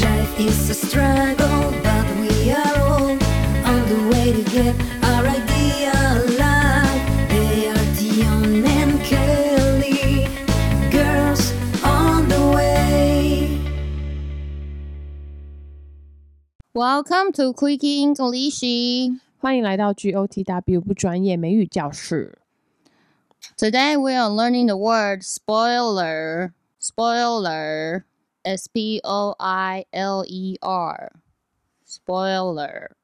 Life is a struggle, but we are all on the way to get our idea alive. They are Dion and Kelly, girls on the way. Welcome to Quickie English. 欢迎来到 GOTW 不专业美语教室。 Today we are learning the word spoiler. Spoiler. S P O I L E R. Spoiler.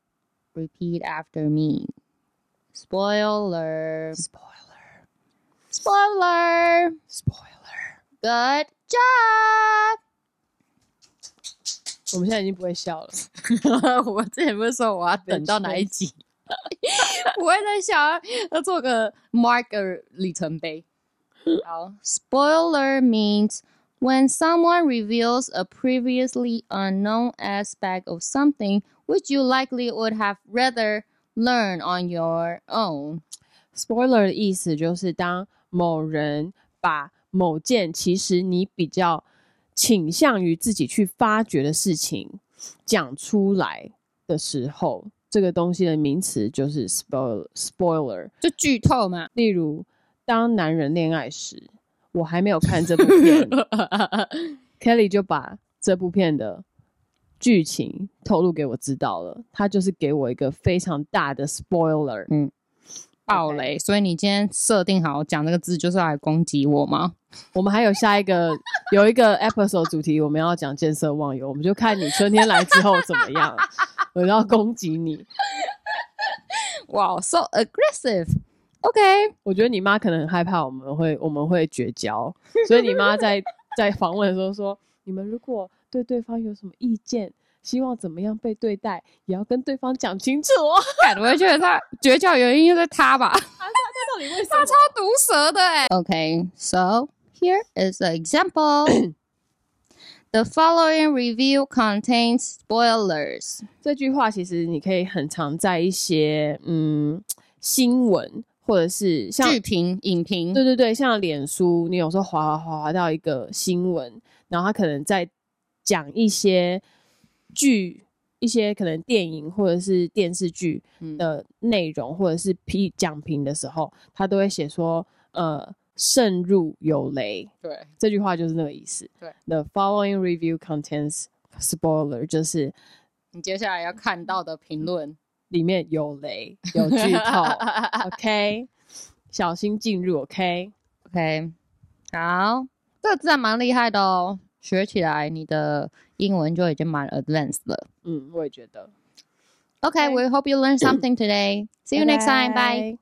Repeat after me. Spoiler. Spoiler, Spoiler. spoiler。 Good job. 我们现在已经不会笑了。我之前不是说我要等到哪一集？我会在想要做个 mark 个里程碑。好，spoiler means when someone reveals a previously unknown aspect of something which you likely would have rather learn on your own。Spoiler 的意思就是当某人把某件其实你比较倾向于自己去发掘的事情讲出来的时候，这个东西的名词就是 spoil spoiler。就剧透嘛。例如，当男人恋爱时，我还没有看这部片，Kelly 就把这部片的剧情透露给我知道了，他就是给我一个非常大的 spoiler 嗯。暴雷，所以你今天设定好讲这个字就是要来攻击我吗？我们还有下一个有一个 episode 主题，我们要讲见色忘友，我们就看你春天来之后怎么样，我要攻击你。哇、s o aggressive。OK，我觉得你妈可能很害怕我们会我们会绝交，所以你妈在 在访问的时候说，你们如果对对方有什么意见，希望怎么样被对待，也要跟对方讲清楚哦。感我会觉得他绝交原因就是他吧，他到底为什他超毒舌的哎。OK, so here is an example. The following review contains spoilers. 这句话其实你可以很常在一些嗯新闻或者是像剧评、影评，对对对，像脸书，你有时候滑滑滑滑到一个新闻，然后他可能在讲一些剧、一些可能电影或者是电视剧嗯的内容，或者是批讲评的时候，他都会写说，呃，慎入有雷。对这句话就是那个意思。对，The following review contains spoiler，就是你接下来要看到的评论。里面有雷，有剧透。OK，小心进入。OK。OK，好，这个字还蛮厉害的哦，学起来你的英文就已经蛮 advanced 了。嗯，我也觉得。Okay, we hope you learned something today. See you next time. Bye.